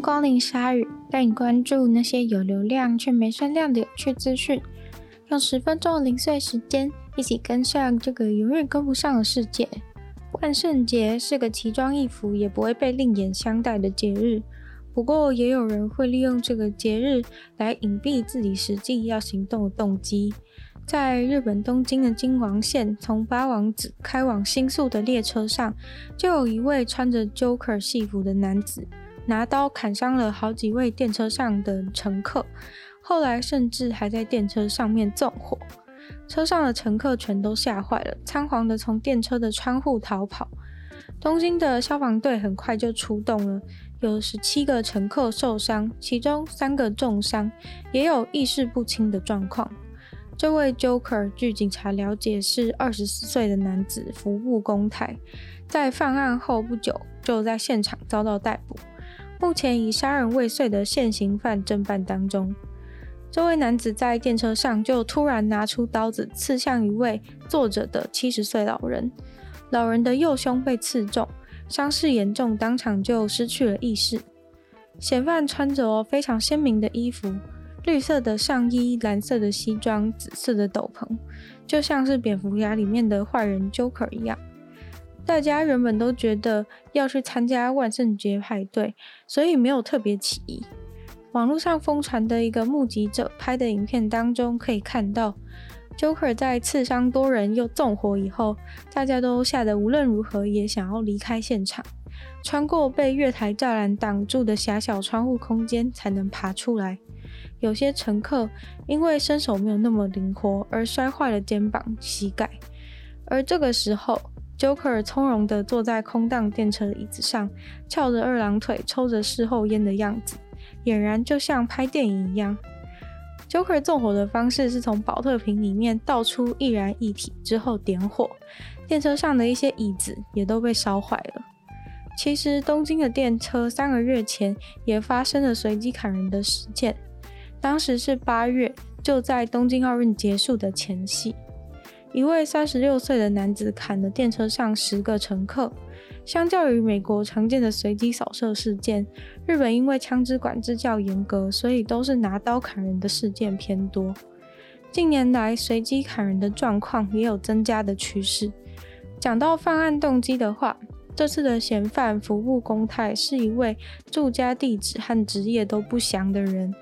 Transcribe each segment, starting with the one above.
光临鲨鱼，带你关注那些有流量却没声量的有趣资讯。用十分钟的零碎时间，一起跟上这个永远跟不上的世界。万圣节是个奇装异服也不会被另眼相待的节日，不过也有人会利用这个节日来隐蔽自己实际要行动的动机。在日本东京的京王线，从八王子开往新宿的列车上，就有一位穿着 Joker 戏服的男子，拿刀砍伤了好几位电车上的乘客，后来甚至还在电车上面纵火，车上的乘客全都吓坏了，仓皇的从电车的窗户逃跑。东京的消防队很快就出动了，有十七个乘客受伤，其中三个重伤，也有意识不清的状况。这位 Joker 据警察了解是二十四岁的男子服部公太，在犯案后不久就在现场遭到逮捕，目前以杀人未遂的现行犯侦办当中。这位男子在电车上就突然拿出刀子刺向一位坐着的七十岁老人，老人的右胸被刺中，伤势严重，当场就失去了意识。嫌犯穿着非常鲜明的衣服。绿色的上衣、蓝色的西装、紫色的斗篷，就像是蝙蝠侠里面的坏人 Joker 一样。大家原本都觉得要去参加万圣节派对，所以没有特别起疑。网络上疯传的一个目击者拍的影片当中，可以看到 Joker 在刺伤多人又纵火以后，大家都吓得无论如何也想要离开现场，穿过被月台栅栏挡住的狭小窗户空间才能爬出来。有些乘客因为身手没有那么灵活而摔坏了肩膀、膝盖，而这个时候，Joker 从容地坐在空荡电车椅子上，翘着二郎腿，抽着事后烟的样子，俨然就像拍电影一样。Joker 纵火的方式是从宝特瓶里面倒出易燃液体之后点火，电车上的一些椅子也都被烧坏了。其实，东京的电车三个月前也发生了随机砍人的事件。当时是八月，就在东京奥运结束的前夕，一位三十六岁的男子砍了电车上十个乘客。相较于美国常见的随机扫射事件，日本因为枪支管制较严格，所以都是拿刀砍人的事件偏多。近年来，随机砍人的状况也有增加的趋势。讲到犯案动机的话，这次的嫌犯服部公太是一位住家地址和职业都不详的人。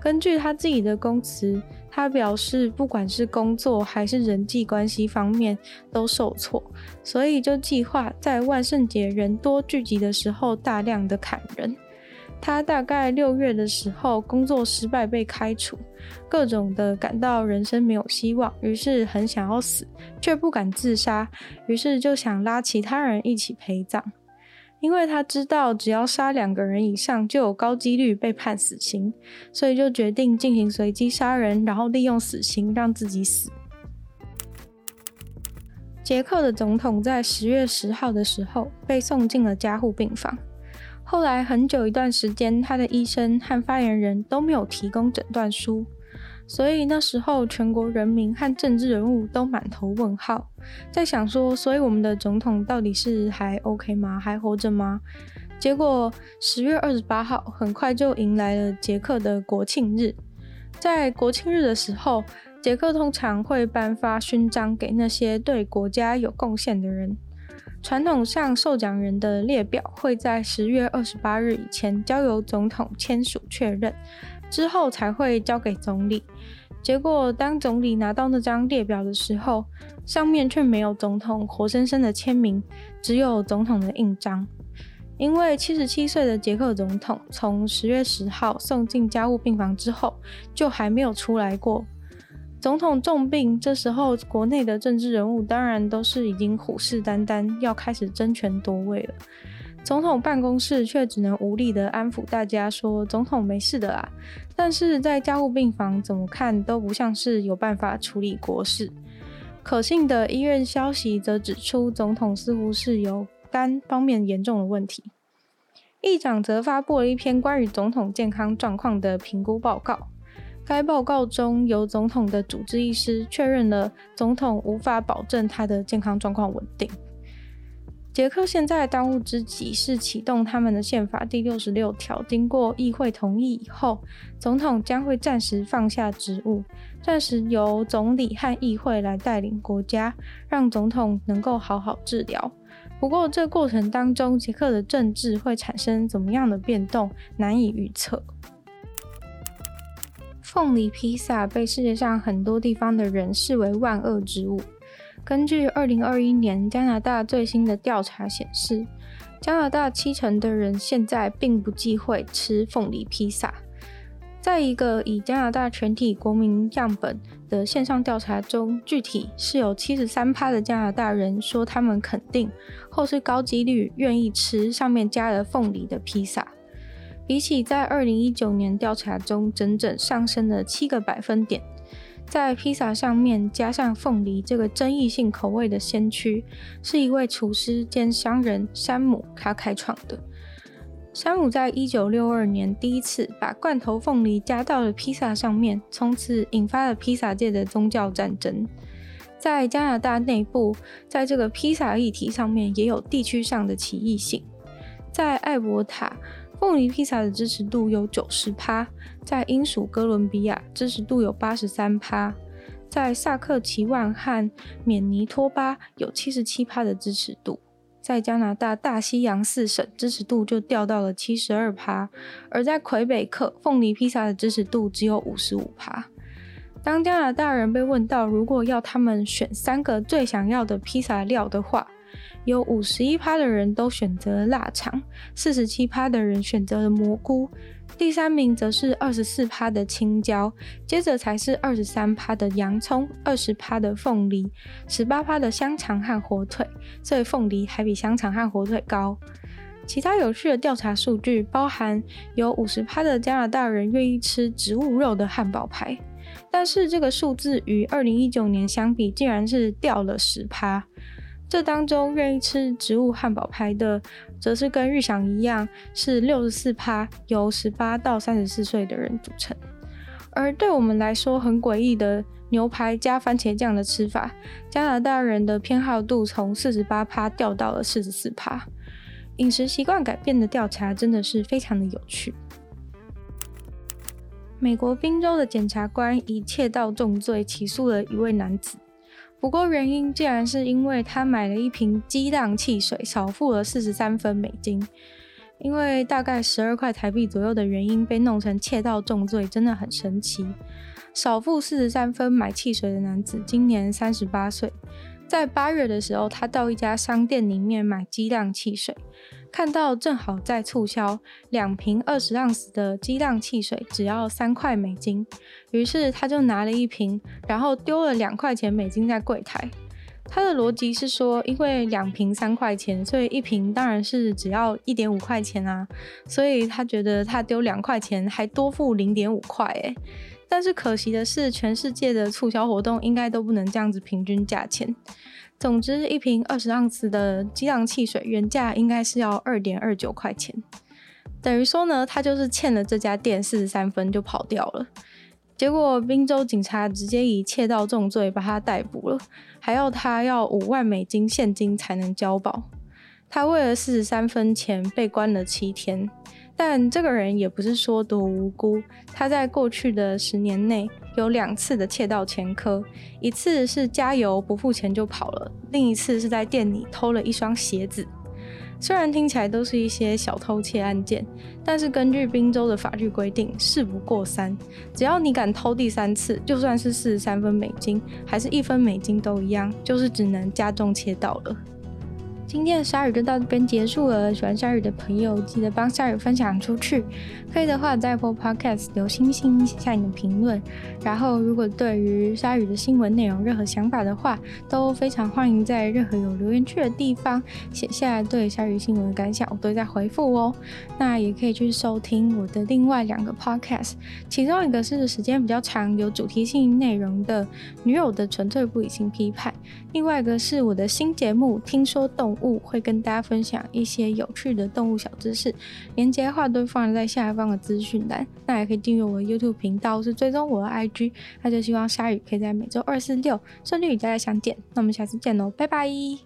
根据他自己的供词，他表示，不管是工作还是人际关系方面都受挫，所以就计划在万圣节人多聚集的时候大量的砍人。他大概六月的时候工作失败被开除，各种的感到人生没有希望，于是很想要死，却不敢自杀，于是就想拉其他人一起陪葬。因为他知道，只要杀两个人以上，就有高几率被判死刑，所以就决定进行随机杀人，然后利用死刑让自己死。捷克的总统在十月十号的时候被送进了加护病房，后来很久一段时间，他的医生和发言人都没有提供诊断书。所以那时候，全国人民和政治人物都满头问号，在想说，所以我们的总统到底是还 OK 吗？还活着吗？结果十月二十八号，很快就迎来了捷克的国庆日。在国庆日的时候，捷克通常会颁发勋章给那些对国家有贡献的人。传统上，受奖人的列表会在十月二十八日以前交由总统签署确认。之后才会交给总理。结果，当总理拿到那张列表的时候，上面却没有总统活生生的签名，只有总统的印章。因为七十七岁的捷克总统从十月十号送进加护病房之后，就还没有出来过。总统重病，这时候国内的政治人物当然都是已经虎视眈眈，要开始争权夺位了。总统办公室却只能无力地安抚大家说：“总统没事的啦。”但是在加护病房，怎么看都不像是有办法处理国事。可信的医院消息则指出，总统似乎是有肝方面严重的问题。议长则发布了一篇关于总统健康状况的评估报告。该报告中，由总统的主治医师确认了总统无法保证他的健康状况稳定。捷克现在当务之急是启动他们的宪法第六十六条，经过议会同意以后，总统将会暂时放下职务，暂时由总理和议会来带领国家，让总统能够好好治疗。不过，这过程当中，捷克的政治会产生怎么样的变动，难以预测。凤梨披萨被世界上很多地方的人视为万恶之物。根据二零二一年加拿大最新的调查显示，加拿大七成的人现在并不忌讳吃凤梨披萨。在一个以加拿大全体国民样本的线上调查中，具体是有七十三趴的加拿大人说他们肯定或是高几率愿意吃上面加了凤梨的披萨，比起在二零一九年调查中整整上升了七个百分点。在披萨上面加上凤梨这个争议性口味的先驱，是一位厨师兼商人山姆他开创的。山姆在一九六二年第一次把罐头凤梨加到了披萨上面，从此引发了披萨界的宗教战争。在加拿大内部，在这个披萨议题上面也有地区上的歧义性，在艾伯塔。凤梨披萨的支持度有九十趴，在英属哥伦比亚支持度有八十三趴，在萨克齐万和缅尼托巴有七十七趴的支持度，在加拿大大西洋四省支持度就掉到了七十二趴，而在魁北克凤梨披萨的支持度只有五十五趴。当加拿大人被问到如果要他们选三个最想要的披萨料的话，有五十一趴的人都选择了腊肠，四十七趴的人选择了蘑菇，第三名则是二十四趴的青椒，接着才是二十三趴的洋葱，二十趴的凤梨，十八趴的香肠和火腿，所以凤梨还比香肠和火腿高。其他有趣的调查数据包含有五十趴的加拿大人愿意吃植物肉的汉堡排，但是这个数字与二零一九年相比，竟然是掉了十趴。这当中愿意吃植物汉堡排的，则是跟预想一样，是六十四趴，由十八到三十四岁的人组成。而对我们来说很诡异的牛排加番茄酱的吃法，加拿大人的偏好度从四十八趴掉到了四十四趴。饮食习惯改变的调查真的是非常的有趣。美国宾州的检察官以窃盗重罪起诉了一位男子。不过原因竟然是因为他买了一瓶激荡汽水，少付了四十三分美金。因为大概十二块台币左右的原因被弄成窃盗重罪，真的很神奇。少付四十三分买汽水的男子今年三十八岁，在八月的时候，他到一家商店里面买激荡汽水。看到正好在促销，两瓶二十盎司的激浪汽水只要三块美金，于是他就拿了一瓶，然后丢了两块钱美金在柜台。他的逻辑是说，因为两瓶三块钱，所以一瓶当然是只要一点五块钱啊，所以他觉得他丢两块钱还多付零点五块诶。但是可惜的是，全世界的促销活动应该都不能这样子平均价钱。总之，一瓶二十盎司的激浪汽水原价应该是要二点二九块钱，等于说呢，他就是欠了这家店四十三分就跑掉了。结果，宾州警察直接以窃盗重罪把他逮捕了，还要他要五万美金现金才能交保。他为了四十三分钱被关了七天。但这个人也不是说多无辜，他在过去的十年内有两次的窃盗前科，一次是加油不付钱就跑了，另一次是在店里偷了一双鞋子。虽然听起来都是一些小偷窃案件，但是根据宾州的法律规定，事不过三，只要你敢偷第三次，就算是四十三分美金，还是一分美金都一样，就是只能加重窃盗了。今天的鲨鱼就到这边结束了。喜欢鲨鱼的朋友，记得帮鲨鱼分享出去。可以的话，在 Apple Podcast 留星星，写下你的评论。然后，如果对于鲨鱼的新闻内容任何想法的话，都非常欢迎在任何有留言区的地方写下对鲨鱼新闻的感想，我都会在回复哦。那也可以去收听我的另外两个 Podcast，其中一个是时间比较长、有主题性内容的《女友的纯粹不理性批判》，另外一个是我的新节目《听说动》。物会跟大家分享一些有趣的动物小知识，连接的话都放在下方的资讯栏。那也可以订阅我的 YouTube 频道，是追踪我的 IG。那就希望鲨鱼可以在每周二、四、六顺利与大家相见。那我们下次见喽，拜拜。